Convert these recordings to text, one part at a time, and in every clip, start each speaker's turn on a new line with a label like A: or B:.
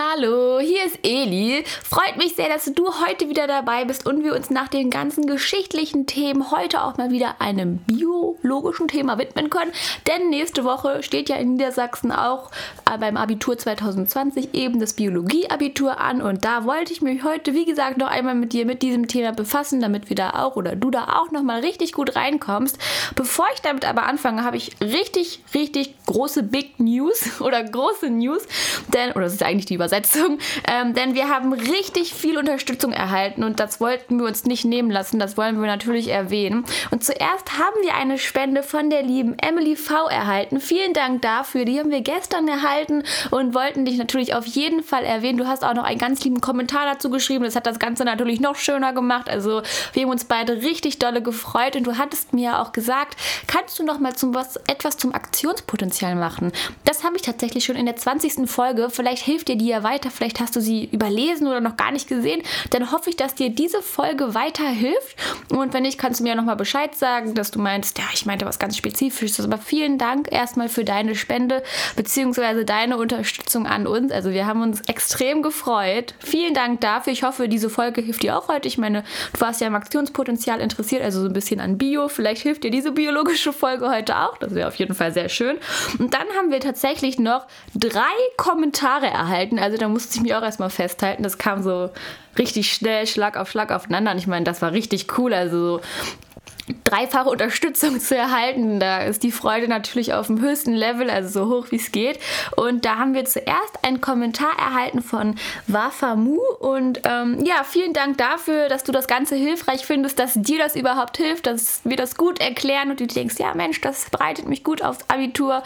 A: Hallo, hier ist Eli. Freut mich sehr, dass du heute wieder dabei bist und wir uns nach den ganzen geschichtlichen Themen heute auch mal wieder einem biologischen Thema widmen können. Denn nächste Woche steht ja in Niedersachsen auch beim Abitur 2020 eben das Biologie-Abitur an und da wollte ich mich heute, wie gesagt, noch einmal mit dir mit diesem Thema befassen, damit wir da auch oder du da auch noch mal richtig gut reinkommst. Bevor ich damit aber anfange, habe ich richtig, richtig große Big News oder große News, denn oder das ist eigentlich die Übersetzung, ähm, denn wir haben richtig viel Unterstützung erhalten und das wollten wir uns nicht nehmen lassen, das wollen wir natürlich erwähnen. Und zuerst haben wir eine Spende von der lieben Emily V erhalten. Vielen Dank dafür, die haben wir gestern erhalten und wollten dich natürlich auf jeden Fall erwähnen. Du hast auch noch einen ganz lieben Kommentar dazu geschrieben, das hat das Ganze natürlich noch schöner gemacht. Also wir haben uns beide richtig dolle gefreut und du hattest mir auch gesagt, kannst du noch mal zum was, etwas zum Aktionspotenzial machen? Das habe ich tatsächlich schon in der 20. Folge. Vielleicht hilft dir die ja weiter, vielleicht hast du sie überlesen oder noch gar nicht gesehen, dann hoffe ich, dass dir diese Folge weiterhilft. Und wenn nicht, kannst du mir ja nochmal Bescheid sagen, dass du meinst, ja, ich meinte was ganz Spezifisches. Aber vielen Dank erstmal für deine Spende bzw. deine Unterstützung an uns. Also wir haben uns extrem gefreut. Vielen Dank dafür. Ich hoffe, diese Folge hilft dir auch heute. Ich meine, du warst ja am Aktionspotenzial interessiert, also so ein bisschen an Bio. Vielleicht hilft dir diese biologische Folge heute auch. Das wäre auf jeden Fall sehr schön. Und dann haben wir tatsächlich noch drei Kommentare erhalten also da musste ich mich auch erstmal festhalten. Das kam so richtig schnell, Schlag auf Schlag aufeinander. Und ich meine, das war richtig cool. Also dreifache Unterstützung zu erhalten. Da ist die Freude natürlich auf dem höchsten Level, also so hoch wie es geht. Und da haben wir zuerst einen Kommentar erhalten von Wafamu. Und ähm, ja, vielen Dank dafür, dass du das Ganze hilfreich findest, dass dir das überhaupt hilft, dass wir das gut erklären und du denkst, ja Mensch, das bereitet mich gut aufs Abitur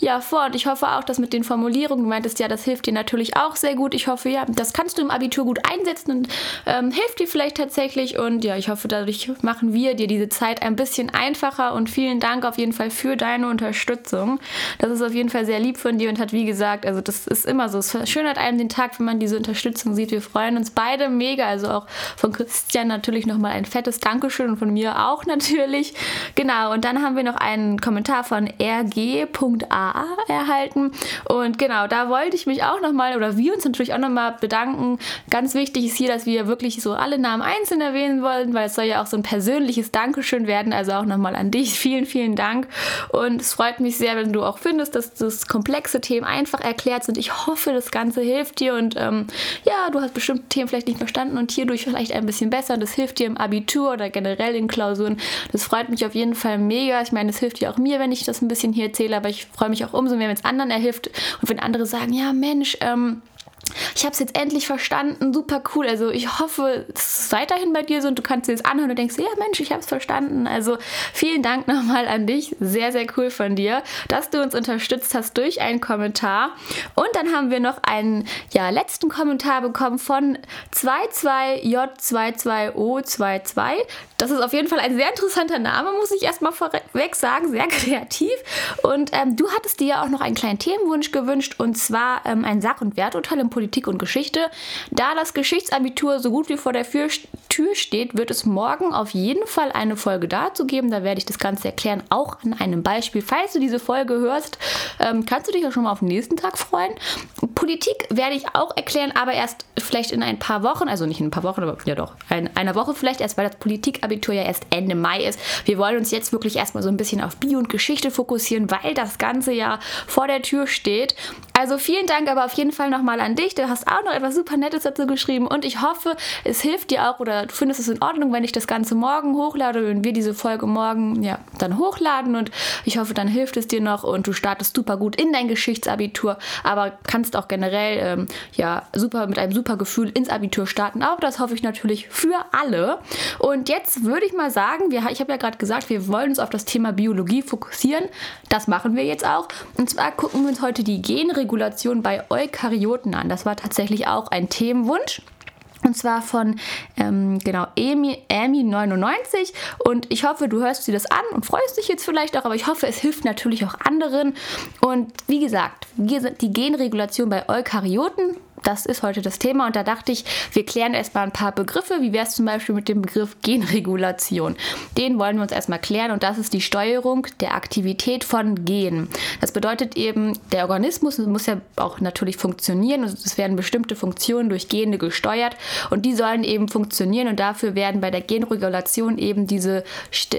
A: ja vor. Und ich hoffe auch, dass mit den Formulierungen, du meintest ja, das hilft dir natürlich auch sehr gut. Ich hoffe, ja, das kannst du im Abitur gut einsetzen und ähm, hilft dir vielleicht tatsächlich. Und ja, ich hoffe, dadurch machen wir dir diese Zeit ein bisschen einfacher und vielen Dank auf jeden Fall für deine Unterstützung. Das ist auf jeden Fall sehr lieb von dir und hat, wie gesagt, also das ist immer so. Es verschönert einem den Tag, wenn man diese Unterstützung sieht. Wir freuen uns beide mega. Also auch von Christian natürlich nochmal ein fettes Dankeschön und von mir auch natürlich. Genau, und dann haben wir noch einen Kommentar von rg.aa erhalten. Und genau, da wollte ich mich auch nochmal oder wir uns natürlich auch nochmal bedanken. Ganz wichtig ist hier, dass wir wirklich so alle Namen einzeln erwähnen wollen, weil es soll ja auch so ein persönliches Dankeschön schön werden. Also auch nochmal an dich. Vielen, vielen Dank. Und es freut mich sehr, wenn du auch findest, dass das komplexe Themen einfach erklärt sind. Ich hoffe, das Ganze hilft dir und ähm, ja, du hast bestimmte Themen vielleicht nicht verstanden und hierdurch vielleicht ein bisschen besser. Das hilft dir im Abitur oder generell in Klausuren. Das freut mich auf jeden Fall mega. Ich meine, es hilft dir auch mir, wenn ich das ein bisschen hier erzähle, aber ich freue mich auch umso mehr, wenn es anderen erhilft und wenn andere sagen, ja Mensch, ähm, ich habe es jetzt endlich verstanden, super cool. Also ich hoffe, es ist weiterhin bei dir so und du kannst dir das anhören und denkst, ja Mensch, ich habe es verstanden. Also vielen Dank nochmal an dich, sehr, sehr cool von dir, dass du uns unterstützt hast durch einen Kommentar. Und dann haben wir noch einen ja, letzten Kommentar bekommen von 22J22O22. Das ist auf jeden Fall ein sehr interessanter Name, muss ich erstmal vorweg sagen, sehr kreativ. Und ähm, du hattest dir ja auch noch einen kleinen Themenwunsch gewünscht und zwar ähm, ein Sach- und Werturteil im Politik und Geschichte. Da das Geschichtsabitur so gut wie vor der Tür steht, wird es morgen auf jeden Fall eine Folge dazu geben. Da werde ich das Ganze erklären, auch an einem Beispiel. Falls du diese Folge hörst, ähm, kannst du dich ja schon mal auf den nächsten Tag freuen. Politik werde ich auch erklären, aber erst vielleicht in ein paar Wochen, also nicht in ein paar Wochen, aber ja doch, in einer Woche vielleicht erst, weil das Politikabitur ja erst Ende Mai ist. Wir wollen uns jetzt wirklich erstmal so ein bisschen auf Bio und Geschichte fokussieren, weil das Ganze ja vor der Tür steht. Also vielen Dank aber auf jeden Fall nochmal an dich. Du hast auch noch etwas super Nettes dazu geschrieben und ich hoffe, es hilft dir auch oder du findest es in Ordnung, wenn ich das Ganze morgen hochlade, wenn wir diese Folge morgen ja dann hochladen und ich hoffe, dann hilft es dir noch und du startest super gut in dein Geschichtsabitur, aber kannst auch generell ähm, ja super mit einem super Gefühl ins Abitur starten. Auch das hoffe ich natürlich für alle. Und jetzt würde ich mal sagen, wir, ich habe ja gerade gesagt, wir wollen uns auf das Thema Biologie fokussieren. Das machen wir jetzt auch. Und zwar gucken wir uns heute die Genregulation bei Eukaryoten an. Das war tatsächlich auch ein Themenwunsch. Und zwar von, ähm, genau, Amy99. Und ich hoffe, du hörst dir das an und freust dich jetzt vielleicht auch, aber ich hoffe, es hilft natürlich auch anderen. Und wie gesagt, die Genregulation bei Eukaryoten das ist heute das Thema. Und da dachte ich, wir klären erstmal ein paar Begriffe. Wie wäre es zum Beispiel mit dem Begriff Genregulation? Den wollen wir uns erstmal klären. Und das ist die Steuerung der Aktivität von Genen. Das bedeutet eben, der Organismus muss ja auch natürlich funktionieren. Und es werden bestimmte Funktionen durch Gene gesteuert. Und die sollen eben funktionieren. Und dafür werden bei der Genregulation eben diese,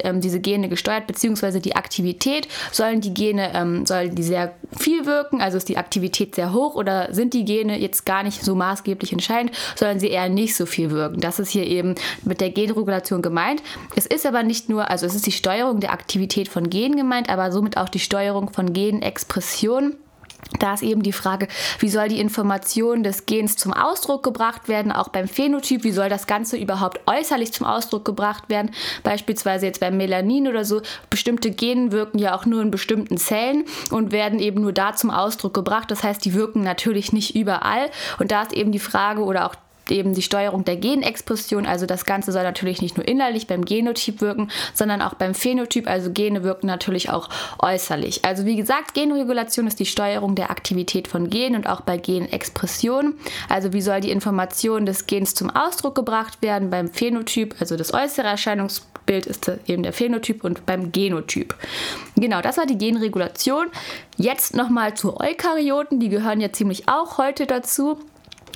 A: ähm, diese Gene gesteuert, beziehungsweise die Aktivität. Sollen die Gene, ähm, sollen die sehr viel wirken, also ist die Aktivität sehr hoch? Oder sind die Gene jetzt gar nicht so maßgeblich entscheidend, sollen sie eher nicht so viel wirken. Das ist hier eben mit der Genregulation gemeint. Es ist aber nicht nur, also es ist die Steuerung der Aktivität von Genen gemeint, aber somit auch die Steuerung von Genexpression da ist eben die Frage, wie soll die Information des Gens zum Ausdruck gebracht werden, auch beim Phänotyp, wie soll das Ganze überhaupt äußerlich zum Ausdruck gebracht werden, beispielsweise jetzt beim Melanin oder so. Bestimmte Gene wirken ja auch nur in bestimmten Zellen und werden eben nur da zum Ausdruck gebracht. Das heißt, die wirken natürlich nicht überall. Und da ist eben die Frage oder auch eben die Steuerung der Genexpression. Also das Ganze soll natürlich nicht nur innerlich beim Genotyp wirken, sondern auch beim Phänotyp. Also Gene wirken natürlich auch äußerlich. Also wie gesagt, Genregulation ist die Steuerung der Aktivität von Genen und auch bei Genexpression. Also wie soll die Information des Gens zum Ausdruck gebracht werden beim Phänotyp, also das äußere Erscheinungsbild ist eben der Phänotyp und beim Genotyp. Genau, das war die Genregulation. Jetzt nochmal zu Eukaryoten, die gehören ja ziemlich auch heute dazu.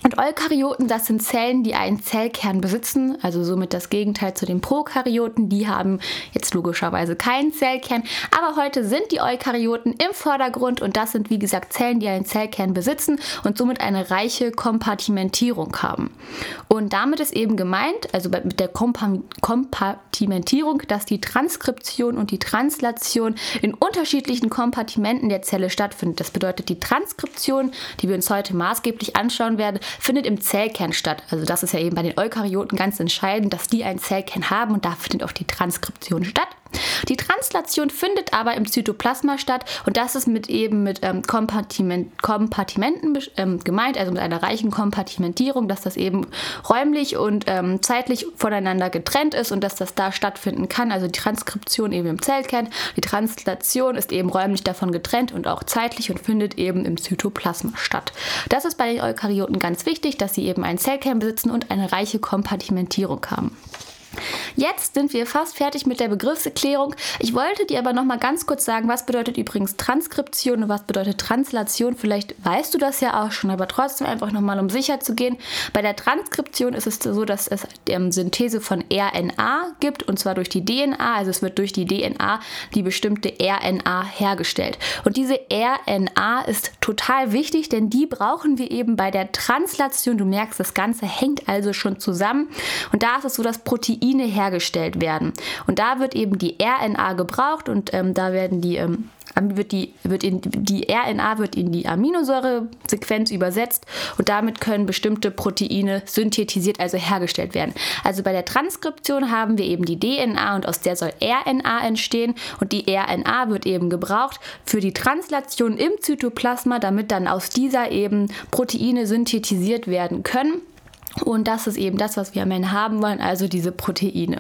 A: Und Eukaryoten, das sind Zellen, die einen Zellkern besitzen, also somit das Gegenteil zu den Prokaryoten. Die haben jetzt logischerweise keinen Zellkern, aber heute sind die Eukaryoten im Vordergrund und das sind wie gesagt Zellen, die einen Zellkern besitzen und somit eine reiche Kompartimentierung haben. Und damit ist eben gemeint, also mit der Kompartimentierung, dass die Transkription und die Translation in unterschiedlichen Kompartimenten der Zelle stattfindet. Das bedeutet, die Transkription, die wir uns heute maßgeblich anschauen werden, findet im Zellkern statt. Also das ist ja eben bei den Eukaryoten ganz entscheidend, dass die einen Zellkern haben und da findet auch die Transkription statt. Die Translation findet aber im Zytoplasma statt und das ist mit eben mit ähm, Kompartiment, Kompartimenten ähm, gemeint, also mit einer reichen Kompartimentierung, dass das eben räumlich und ähm, zeitlich voneinander getrennt ist und dass das da stattfinden kann. Also die Transkription eben im Zellkern, die Translation ist eben räumlich davon getrennt und auch zeitlich und findet eben im Zytoplasma statt. Das ist bei den Eukaryoten ganz wichtig, dass sie eben einen Zellkern besitzen und eine reiche Kompartimentierung haben. Jetzt sind wir fast fertig mit der Begriffserklärung. Ich wollte dir aber noch mal ganz kurz sagen, was bedeutet übrigens Transkription und was bedeutet Translation. Vielleicht weißt du das ja auch schon, aber trotzdem einfach noch mal, um sicher zu gehen. Bei der Transkription ist es so, dass es ähm, Synthese von RNA gibt und zwar durch die DNA. Also es wird durch die DNA die bestimmte RNA hergestellt. Und diese RNA ist total wichtig, denn die brauchen wir eben bei der Translation. Du merkst, das Ganze hängt also schon zusammen. Und da ist es so, dass Proteine hergestellt werden. Und da wird eben die RNA gebraucht und ähm, da werden die ähm, wird die, wird in, die RNA wird in die Aminosäuresequenz übersetzt und damit können bestimmte Proteine synthetisiert, also hergestellt werden. Also bei der Transkription haben wir eben die DNA und aus der soll RNA entstehen und die RNA wird eben gebraucht für die Translation im Zytoplasma, damit dann aus dieser eben Proteine synthetisiert werden können. Und das ist eben das, was wir am Ende haben wollen, also diese Proteine.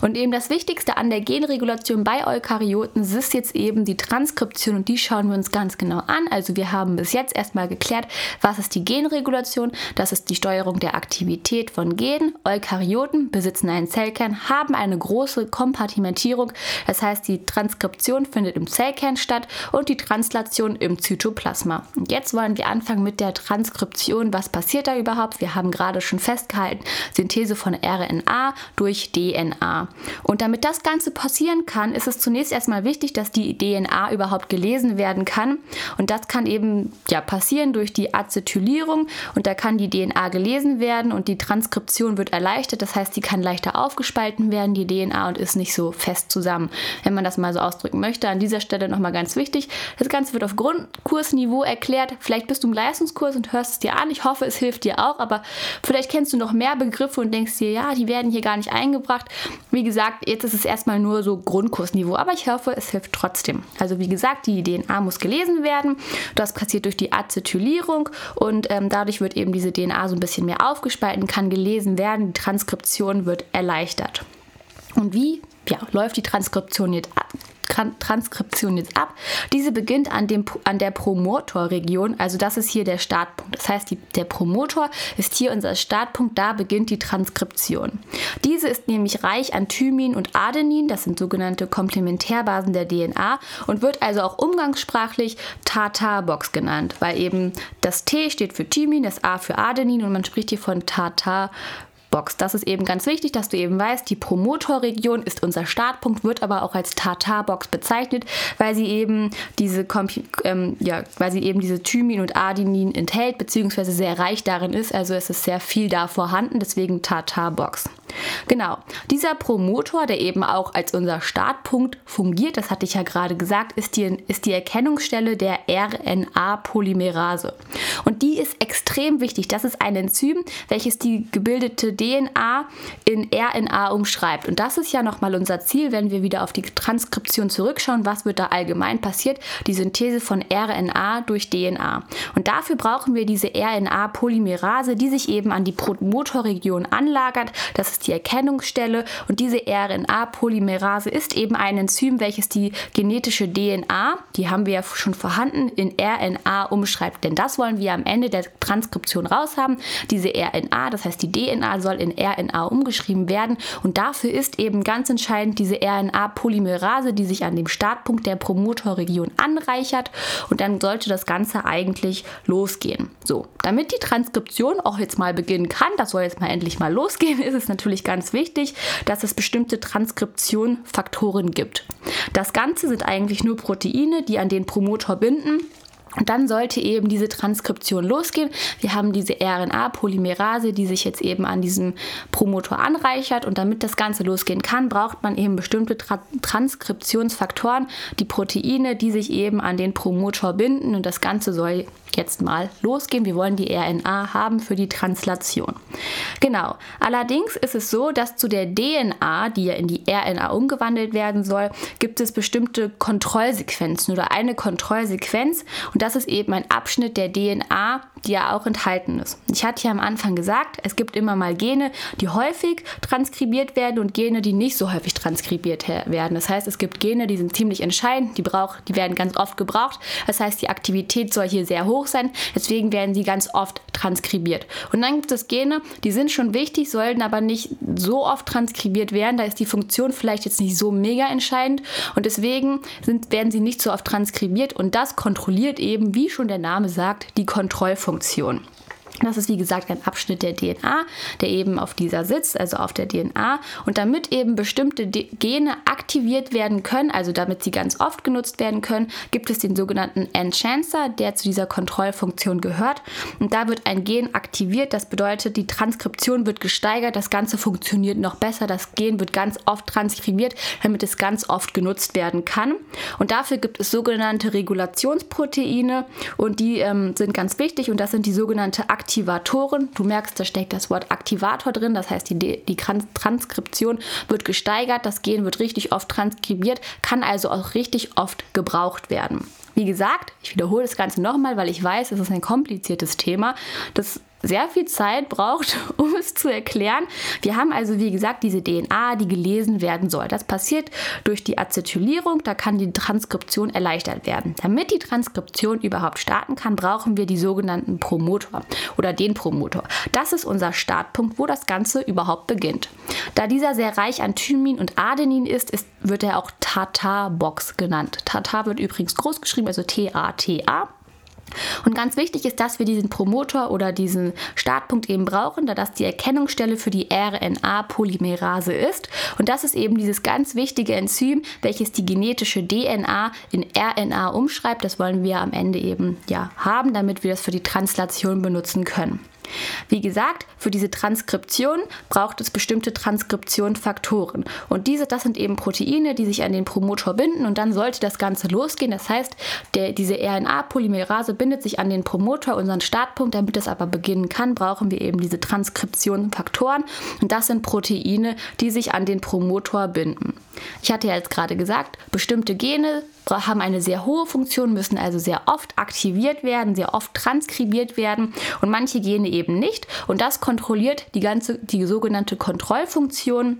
A: Und eben das Wichtigste an der Genregulation bei Eukaryoten ist jetzt eben die Transkription und die schauen wir uns ganz genau an. Also wir haben bis jetzt erstmal geklärt, was ist die Genregulation. Das ist die Steuerung der Aktivität von Genen. Eukaryoten besitzen einen Zellkern, haben eine große Kompartimentierung. Das heißt, die Transkription findet im Zellkern statt und die Translation im Zytoplasma. Und jetzt wollen wir anfangen mit der Transkription. Was passiert da überhaupt? Wir haben gerade festgehalten, Synthese von RNA durch DNA. Und damit das Ganze passieren kann, ist es zunächst erstmal wichtig, dass die DNA überhaupt gelesen werden kann. Und das kann eben ja, passieren durch die Acetylierung. Und da kann die DNA gelesen werden und die Transkription wird erleichtert. Das heißt, sie kann leichter aufgespalten werden, die DNA, und ist nicht so fest zusammen, wenn man das mal so ausdrücken möchte. An dieser Stelle nochmal ganz wichtig. Das Ganze wird auf Grundkursniveau erklärt. Vielleicht bist du im Leistungskurs und hörst es dir an. Ich hoffe, es hilft dir auch. Aber Vielleicht kennst du noch mehr Begriffe und denkst dir, ja, die werden hier gar nicht eingebracht. Wie gesagt, jetzt ist es erstmal nur so Grundkursniveau, aber ich hoffe, es hilft trotzdem. Also wie gesagt, die DNA muss gelesen werden. Das passiert durch die Acetylierung und ähm, dadurch wird eben diese DNA so ein bisschen mehr aufgespalten, kann gelesen werden, die Transkription wird erleichtert. Und wie ja, läuft die Transkription jetzt ab? Transkription jetzt ab. Diese beginnt an, dem, an der Promotorregion, also das ist hier der Startpunkt. Das heißt, die, der Promotor ist hier unser Startpunkt, da beginnt die Transkription. Diese ist nämlich reich an Thymin und Adenin, das sind sogenannte Komplementärbasen der DNA und wird also auch umgangssprachlich Tata-Box genannt, weil eben das T steht für Thymin, das A für Adenin und man spricht hier von Tata Box. Das ist eben ganz wichtig, dass du eben weißt, die Promotorregion ist unser Startpunkt, wird aber auch als Tata-Box bezeichnet, weil sie eben diese, ähm, ja, weil sie eben diese Thymin und Adenin enthält, beziehungsweise sehr reich darin ist. Also es ist sehr viel da vorhanden, deswegen Tata-Box. Genau, dieser Promotor, der eben auch als unser Startpunkt fungiert, das hatte ich ja gerade gesagt, ist die, ist die Erkennungsstelle der RNA-Polymerase. Und die ist extrem wichtig. Das ist ein Enzym, welches die gebildete DNA in RNA umschreibt. Und das ist ja nochmal unser Ziel, wenn wir wieder auf die Transkription zurückschauen. Was wird da allgemein passiert? Die Synthese von RNA durch DNA. Und dafür brauchen wir diese RNA-Polymerase, die sich eben an die Promotorregion anlagert. Das ist die Erkennungsstelle. Und diese RNA-Polymerase ist eben ein Enzym, welches die genetische DNA, die haben wir ja schon vorhanden, in RNA umschreibt. Denn das wollen wir am Ende der Transkription raushaben. Diese RNA, das heißt die DNA, soll in RNA umgeschrieben werden. Und dafür ist eben ganz entscheidend diese RNA-Polymerase, die sich an dem Startpunkt der Promotorregion anreichert. Und dann sollte das Ganze eigentlich losgehen. So, damit die Transkription auch jetzt mal beginnen kann, das soll jetzt mal endlich mal losgehen, ist es natürlich ganz wichtig, dass es bestimmte Transkriptionfaktoren gibt. Das Ganze sind eigentlich nur Proteine, die an den Promotor binden und dann sollte eben diese Transkription losgehen. Wir haben diese RNA-Polymerase, die sich jetzt eben an diesem Promotor anreichert. Und damit das Ganze losgehen kann, braucht man eben bestimmte Tra Transkriptionsfaktoren, die Proteine, die sich eben an den Promotor binden. Und das Ganze soll jetzt mal losgehen. Wir wollen die RNA haben für die Translation. Genau. Allerdings ist es so, dass zu der DNA, die ja in die RNA umgewandelt werden soll, gibt es bestimmte Kontrollsequenzen oder eine Kontrollsequenz. Und das ist eben ein Abschnitt der DNA, die ja auch enthalten ist. Ich hatte ja am Anfang gesagt, es gibt immer mal Gene, die häufig transkribiert werden und Gene, die nicht so häufig transkribiert werden. Das heißt, es gibt Gene, die sind ziemlich entscheidend, die, brauch, die werden ganz oft gebraucht. Das heißt, die Aktivität soll hier sehr hoch sein, deswegen werden sie ganz oft transkribiert. Und dann gibt es Gene, die sind schon wichtig, sollten aber nicht so oft transkribiert werden. Da ist die Funktion vielleicht jetzt nicht so mega entscheidend und deswegen sind, werden sie nicht so oft transkribiert und das kontrolliert eben, wie schon der Name sagt, die Kontrollfunktion. Das ist wie gesagt ein Abschnitt der DNA, der eben auf dieser sitzt, also auf der DNA. Und damit eben bestimmte Gene aktiviert werden können, also damit sie ganz oft genutzt werden können, gibt es den sogenannten Enchancer, der zu dieser Kontrollfunktion gehört. Und da wird ein Gen aktiviert, das bedeutet, die Transkription wird gesteigert, das Ganze funktioniert noch besser, das Gen wird ganz oft transkribiert, damit es ganz oft genutzt werden kann. Und dafür gibt es sogenannte Regulationsproteine und die ähm, sind ganz wichtig und das sind die sogenannte Aktivierung Aktivatoren. Du merkst, da steckt das Wort Aktivator drin, das heißt, die, die Transkription wird gesteigert, das Gen wird richtig oft transkribiert, kann also auch richtig oft gebraucht werden. Wie gesagt, ich wiederhole das Ganze nochmal, weil ich weiß, es ist ein kompliziertes Thema. Das sehr viel Zeit braucht, um es zu erklären. Wir haben also, wie gesagt, diese DNA, die gelesen werden soll. Das passiert durch die Acetylierung, da kann die Transkription erleichtert werden. Damit die Transkription überhaupt starten kann, brauchen wir die sogenannten Promotor oder den Promotor. Das ist unser Startpunkt, wo das Ganze überhaupt beginnt. Da dieser sehr reich an Thymin und Adenin ist, ist wird er auch Tata-Box genannt. Tata wird übrigens groß geschrieben, also T-A-T-A. Und ganz wichtig ist, dass wir diesen Promotor oder diesen Startpunkt eben brauchen, da das die Erkennungsstelle für die RNA-Polymerase ist. Und das ist eben dieses ganz wichtige Enzym, welches die genetische DNA in RNA umschreibt. Das wollen wir am Ende eben ja haben, damit wir das für die Translation benutzen können. Wie gesagt, für diese Transkription braucht es bestimmte Transkriptionsfaktoren. Und diese, das sind eben Proteine, die sich an den Promotor binden und dann sollte das Ganze losgehen. Das heißt, der, diese RNA-Polymerase bindet sich an den Promotor, unseren Startpunkt. Damit es aber beginnen kann, brauchen wir eben diese Transkriptionsfaktoren. Und das sind Proteine, die sich an den Promotor binden. Ich hatte ja jetzt gerade gesagt, bestimmte Gene haben eine sehr hohe Funktion, müssen also sehr oft aktiviert werden, sehr oft transkribiert werden und manche Gene eben nicht. Und das kontrolliert die ganze, die sogenannte Kontrollfunktion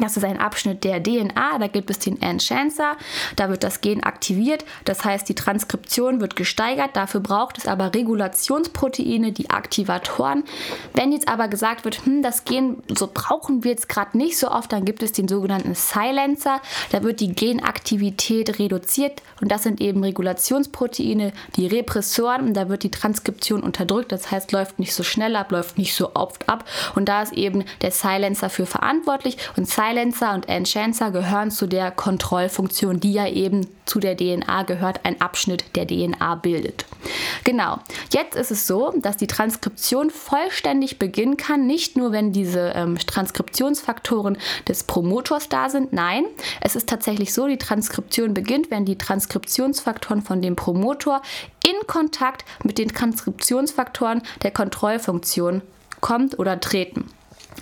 A: das ist ein Abschnitt der DNA, da gibt es den Enchancer, da wird das Gen aktiviert, das heißt die Transkription wird gesteigert, dafür braucht es aber Regulationsproteine, die Aktivatoren. Wenn jetzt aber gesagt wird, hm, das Gen so brauchen wir jetzt gerade nicht so oft, dann gibt es den sogenannten Silencer, da wird die Genaktivität reduziert und das sind eben Regulationsproteine, die Repressoren da wird die Transkription unterdrückt, das heißt läuft nicht so schnell ab, läuft nicht so oft ab. Und da ist eben der Silencer für verantwortlich und Silencer und Enchancer gehören zu der Kontrollfunktion, die ja eben zu der DNA gehört, ein Abschnitt der DNA bildet. Genau, jetzt ist es so, dass die Transkription vollständig beginnen kann, nicht nur wenn diese ähm, Transkriptionsfaktoren des Promotors da sind, nein, es ist tatsächlich so, die Transkription beginnt, wenn die Transkriptionsfaktoren von dem Promotor in Kontakt mit den Transkriptionsfaktoren der Kontrollfunktion kommt oder treten.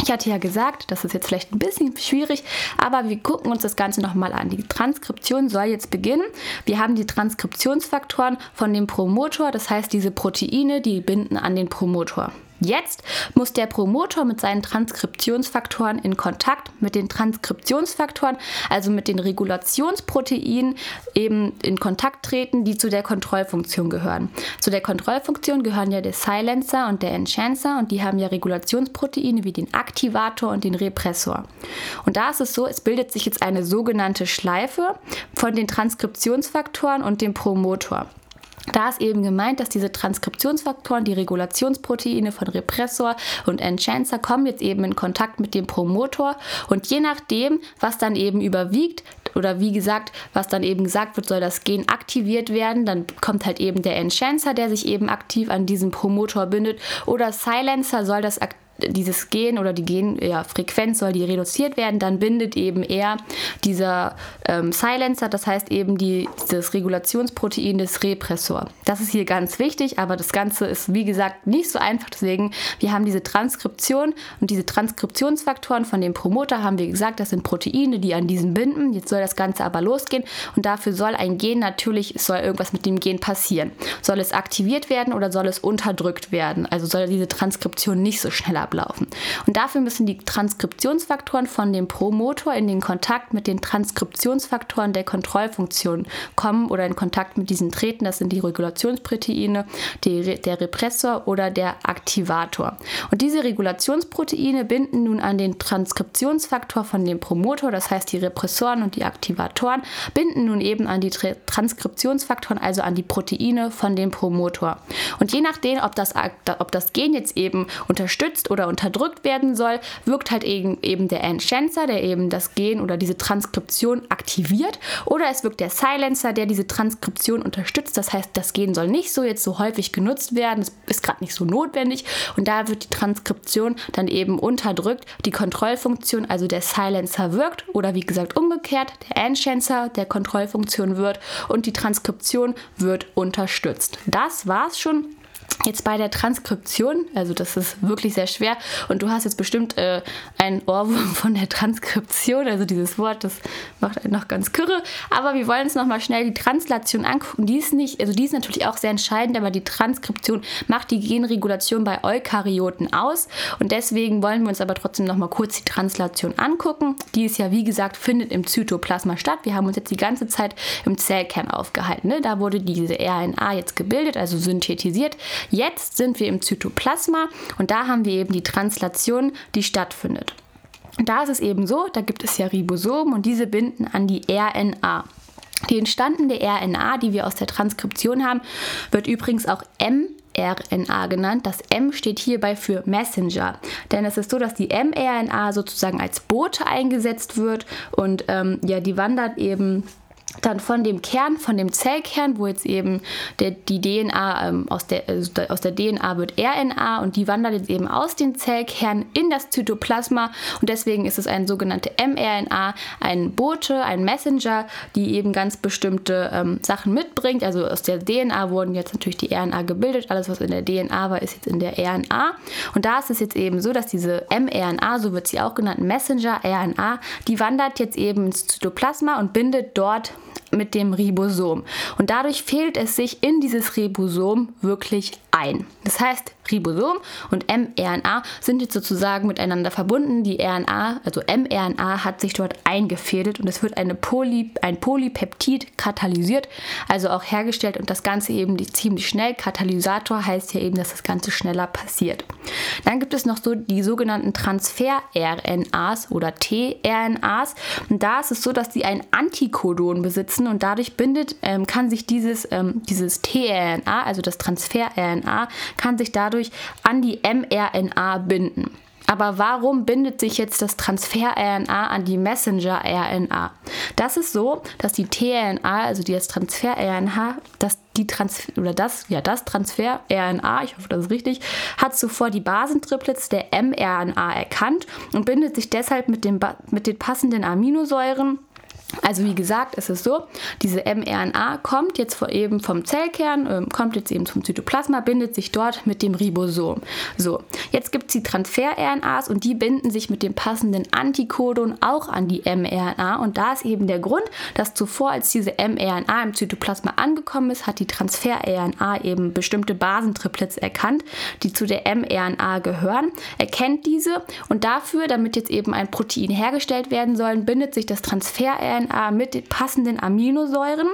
A: Ich hatte ja gesagt, das ist jetzt vielleicht ein bisschen schwierig, aber wir gucken uns das Ganze nochmal an. Die Transkription soll jetzt beginnen. Wir haben die Transkriptionsfaktoren von dem Promotor, das heißt diese Proteine, die binden an den Promotor. Jetzt muss der Promoter mit seinen Transkriptionsfaktoren in Kontakt mit den Transkriptionsfaktoren, also mit den Regulationsproteinen, eben in Kontakt treten, die zu der Kontrollfunktion gehören. Zu der Kontrollfunktion gehören ja der Silencer und der Enchancer und die haben ja Regulationsproteine wie den Aktivator und den Repressor. Und da ist es so, es bildet sich jetzt eine sogenannte Schleife von den Transkriptionsfaktoren und dem Promotor. Da ist eben gemeint, dass diese Transkriptionsfaktoren, die Regulationsproteine von Repressor und Enchancer kommen jetzt eben in Kontakt mit dem Promotor. Und je nachdem, was dann eben überwiegt oder wie gesagt, was dann eben gesagt wird, soll das Gen aktiviert werden, dann kommt halt eben der Enchancer, der sich eben aktiv an diesen Promotor bindet. Oder Silencer soll das aktivieren dieses Gen oder die Genfrequenz ja, soll die reduziert werden, dann bindet eben eher dieser ähm, Silencer, das heißt eben die, das Regulationsprotein des Repressor. Das ist hier ganz wichtig, aber das Ganze ist wie gesagt nicht so einfach. Deswegen, wir haben diese Transkription und diese Transkriptionsfaktoren von dem Promoter haben wir gesagt, das sind Proteine, die an diesen binden. Jetzt soll das Ganze aber losgehen und dafür soll ein Gen natürlich, soll irgendwas mit dem Gen passieren. Soll es aktiviert werden oder soll es unterdrückt werden? Also soll diese Transkription nicht so schnell ablaufen. Und dafür müssen die Transkriptionsfaktoren von dem Promotor in den Kontakt mit den Transkriptionsfaktoren der Kontrollfunktion kommen oder in Kontakt mit diesen treten. Das sind die Regulationsproteine, die, der Repressor oder der Aktivator. Und diese Regulationsproteine binden nun an den Transkriptionsfaktor von dem Promotor, das heißt die Repressoren und die Aktivatoren, binden nun eben an die Transkriptionsfaktoren, also an die Proteine von dem Promotor. Und je nachdem, ob das, ob das Gen jetzt eben unterstützt oder unterdrückt werden soll, wirkt halt eben, eben der Enchancer, der eben das Gen oder diese Transkription aktiviert, oder es wirkt der Silencer, der diese Transkription unterstützt. Das heißt, das Gen soll nicht so jetzt so häufig genutzt werden, es ist gerade nicht so notwendig und da wird die Transkription dann eben unterdrückt. Die Kontrollfunktion, also der Silencer wirkt oder wie gesagt umgekehrt, der Enchancer der Kontrollfunktion wird und die Transkription wird unterstützt. Das war's schon Jetzt bei der Transkription, also das ist wirklich sehr schwer und du hast jetzt bestimmt äh, einen Ohrwurm von der Transkription, also dieses Wort, das macht einen noch ganz kürre, aber wir wollen uns nochmal schnell die Translation angucken. Die ist nicht, also die ist natürlich auch sehr entscheidend, aber die Transkription macht die Genregulation bei Eukaryoten aus und deswegen wollen wir uns aber trotzdem nochmal kurz die Translation angucken. Die ist ja, wie gesagt, findet im Zytoplasma statt. Wir haben uns jetzt die ganze Zeit im Zellkern aufgehalten. Ne? Da wurde diese RNA jetzt gebildet, also synthetisiert. Jetzt sind wir im Zytoplasma und da haben wir eben die Translation, die stattfindet. Und da ist es eben so, da gibt es ja Ribosomen und diese binden an die RNA. Die entstandene RNA, die wir aus der Transkription haben, wird übrigens auch mRNA genannt. Das M steht hierbei für Messenger. Denn es ist so, dass die mRNA sozusagen als Bote eingesetzt wird und ähm, ja, die wandert eben dann von dem Kern, von dem Zellkern, wo jetzt eben der, die DNA ähm, aus, der, also aus der DNA wird RNA und die wandert jetzt eben aus dem Zellkern in das Zytoplasma und deswegen ist es eine sogenannte mRNA, ein Bote, ein Messenger, die eben ganz bestimmte ähm, Sachen mitbringt. Also aus der DNA wurden jetzt natürlich die RNA gebildet, alles was in der DNA war, ist jetzt in der RNA und da ist es jetzt eben so, dass diese mRNA, so wird sie auch genannt, Messenger RNA, die wandert jetzt eben ins Zytoplasma und bindet dort mit dem Ribosom. Und dadurch fehlt es sich in dieses Ribosom wirklich ein. Das heißt, Ribosom und mRNA sind jetzt sozusagen miteinander verbunden. Die RNA, also mRNA, hat sich dort eingefädelt und es wird eine Poly, ein Polypeptid katalysiert, also auch hergestellt und das Ganze eben ziemlich schnell. Katalysator heißt ja eben, dass das Ganze schneller passiert. Dann gibt es noch so die sogenannten Transfer-RNAs oder tRNAs und da ist es so, dass die ein Antikodon besitzen und dadurch bindet, ähm, kann sich dieses, ähm, dieses tRNA, also das Transfer-RNA, kann sich dadurch an die mRNA binden. Aber warum bindet sich jetzt das Transfer-RNA an die Messenger-RNA? Das ist so, dass die tRNA, also das Transfer-RNA, das, die Trans oder das, ja, das Transfer-RNA, ich hoffe, das ist richtig, hat zuvor die Basentriplets der mRNA erkannt und bindet sich deshalb mit, dem, mit den passenden Aminosäuren also wie gesagt, es ist so, diese mRNA kommt jetzt eben vom Zellkern, äh, kommt jetzt eben zum Zytoplasma, bindet sich dort mit dem Ribosom. So, jetzt gibt es die Transfer-RNAs und die binden sich mit dem passenden Antikodon auch an die mRNA und da ist eben der Grund, dass zuvor, als diese mRNA im Zytoplasma angekommen ist, hat die Transfer-RNA eben bestimmte Basentriplets erkannt, die zu der mRNA gehören, erkennt diese und dafür, damit jetzt eben ein Protein hergestellt werden soll, bindet sich das Transfer-RNA RNA mit den passenden Aminosäuren.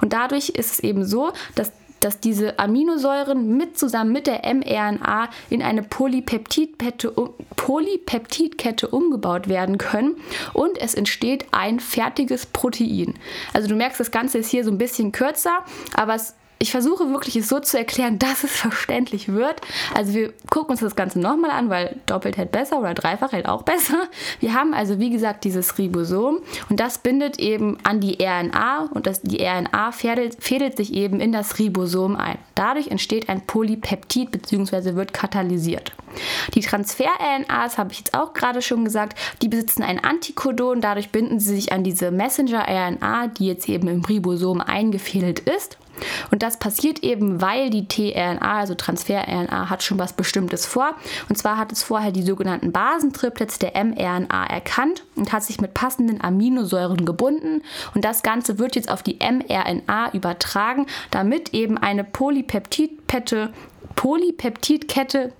A: Und dadurch ist es eben so, dass dass diese Aminosäuren mit zusammen mit der mRNA in eine Polypeptidkette, Polypeptidkette umgebaut werden können und es entsteht ein fertiges Protein. Also du merkst, das Ganze ist hier so ein bisschen kürzer, aber es ich versuche wirklich es so zu erklären, dass es verständlich wird. Also wir gucken uns das Ganze nochmal an, weil doppelt hält besser oder dreifach hält auch besser. Wir haben also wie gesagt dieses Ribosom und das bindet eben an die RNA und das, die RNA fädelt, fädelt sich eben in das Ribosom ein. Dadurch entsteht ein Polypeptid bzw. wird katalysiert. Die Transfer-RNAs, habe ich jetzt auch gerade schon gesagt, die besitzen ein Antikodon, dadurch binden sie sich an diese Messenger-RNA, die jetzt eben im Ribosom eingefädelt ist. Und das passiert eben, weil die tRNA, also Transfer-RNA, hat schon was Bestimmtes vor. Und zwar hat es vorher die sogenannten Basentriplets der mRNA erkannt und hat sich mit passenden Aminosäuren gebunden. Und das Ganze wird jetzt auf die mRNA übertragen, damit eben eine Polypeptidkette Polypeptidkette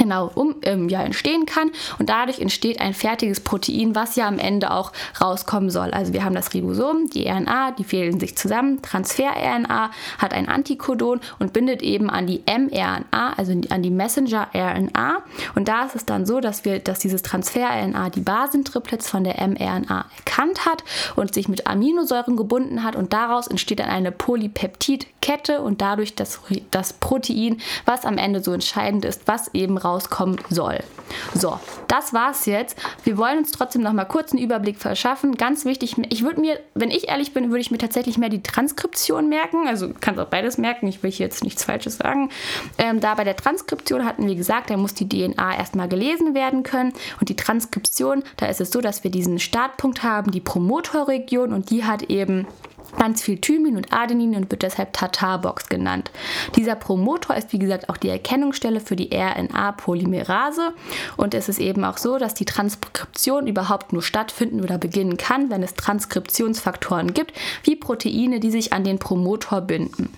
A: genau um, ähm, ja, entstehen kann und dadurch entsteht ein fertiges Protein, was ja am Ende auch rauskommen soll. Also wir haben das Ribosom, die RNA, die fehlen sich zusammen. Transfer-RNA hat ein Antikodon und bindet eben an die mRNA, also an die Messenger-RNA. Und da ist es dann so, dass wir, dass dieses Transfer-RNA die Basentriplets von der mRNA erkannt hat und sich mit Aminosäuren gebunden hat und daraus entsteht dann eine Polypeptidkette und dadurch das, das Protein, was am Ende so entscheidend ist, was eben rauskommen soll. So, das war's jetzt. Wir wollen uns trotzdem noch mal kurz einen Überblick verschaffen. Ganz wichtig, ich würde mir, wenn ich ehrlich bin, würde ich mir tatsächlich mehr die Transkription merken. Also kannst auch beides merken. Ich will hier jetzt nichts Falsches sagen. Ähm, da bei der Transkription hatten wir gesagt, da muss die DNA erstmal gelesen werden können. Und die Transkription, da ist es so, dass wir diesen Startpunkt haben, die Promotorregion, und die hat eben ganz viel Thymin und Adenin und wird deshalb Tatarbox genannt. Dieser Promotor ist wie gesagt auch die Erkennungsstelle für die RNA-Polymerase und es ist eben auch so, dass die Transkription überhaupt nur stattfinden oder beginnen kann, wenn es Transkriptionsfaktoren gibt, wie Proteine, die sich an den Promotor binden.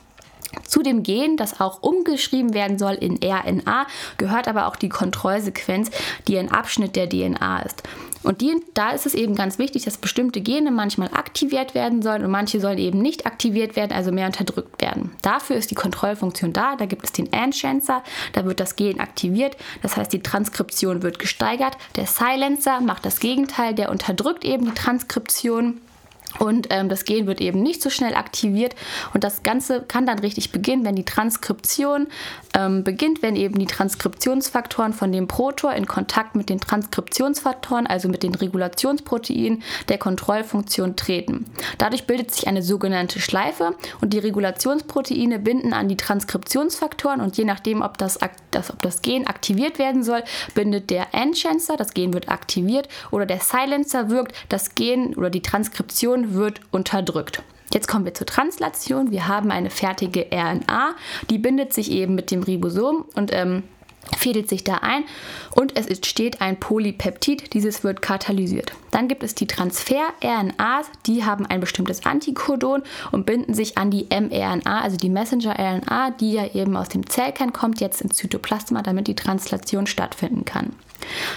A: Zu dem Gen, das auch umgeschrieben werden soll in RNA, gehört aber auch die Kontrollsequenz, die ein Abschnitt der DNA ist. Und die, da ist es eben ganz wichtig, dass bestimmte Gene manchmal aktiviert werden sollen und manche sollen eben nicht aktiviert werden, also mehr unterdrückt werden. Dafür ist die Kontrollfunktion da. Da gibt es den Enchancer, da wird das Gen aktiviert, das heißt die Transkription wird gesteigert. Der Silencer macht das Gegenteil, der unterdrückt eben die Transkription. Und ähm, das Gen wird eben nicht so schnell aktiviert. Und das Ganze kann dann richtig beginnen, wenn die Transkription ähm, beginnt, wenn eben die Transkriptionsfaktoren von dem Protor in Kontakt mit den Transkriptionsfaktoren, also mit den Regulationsproteinen der Kontrollfunktion treten. Dadurch bildet sich eine sogenannte Schleife und die Regulationsproteine binden an die Transkriptionsfaktoren und je nachdem, ob das, das, ob das Gen aktiviert werden soll, bindet der Enchancer, das Gen wird aktiviert, oder der Silencer wirkt, das Gen oder die Transkription wird unterdrückt. Jetzt kommen wir zur Translation. Wir haben eine fertige RNA, die bindet sich eben mit dem Ribosom und ähm, fädelt sich da ein und es entsteht ein Polypeptid. Dieses wird katalysiert. Dann gibt es die Transfer-RNAs, die haben ein bestimmtes Antikodon und binden sich an die mRNA, also die Messenger-RNA, die ja eben aus dem Zellkern kommt, jetzt ins Zytoplasma, damit die Translation stattfinden kann.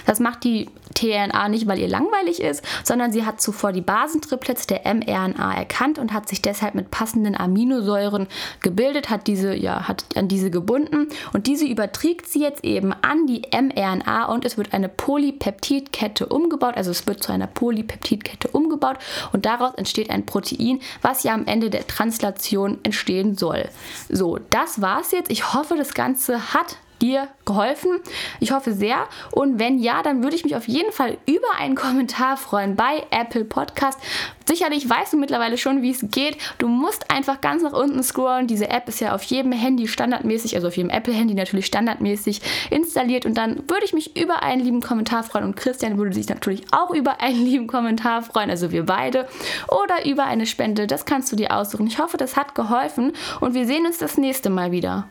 A: Das macht die tRNA nicht, weil ihr langweilig ist, sondern sie hat zuvor die Basentriplets der mRNA erkannt und hat sich deshalb mit passenden Aminosäuren gebildet, hat diese ja hat an diese gebunden und diese überträgt sie jetzt eben an die mRNA und es wird eine Polypeptidkette umgebaut, also es wird zu einer Polypeptidkette umgebaut und daraus entsteht ein Protein, was ja am Ende der Translation entstehen soll. So, das war's jetzt. Ich hoffe, das Ganze hat dir geholfen? Ich hoffe sehr. Und wenn ja, dann würde ich mich auf jeden Fall über einen Kommentar freuen bei Apple Podcast. Sicherlich weißt du mittlerweile schon, wie es geht. Du musst einfach ganz nach unten scrollen. Diese App ist ja auf jedem Handy standardmäßig, also auf jedem Apple-Handy natürlich standardmäßig installiert. Und dann würde ich mich über einen lieben Kommentar freuen. Und Christian würde sich natürlich auch über einen lieben Kommentar freuen, also wir beide. Oder über eine Spende. Das kannst du dir aussuchen. Ich hoffe, das hat geholfen. Und wir sehen uns das nächste Mal wieder.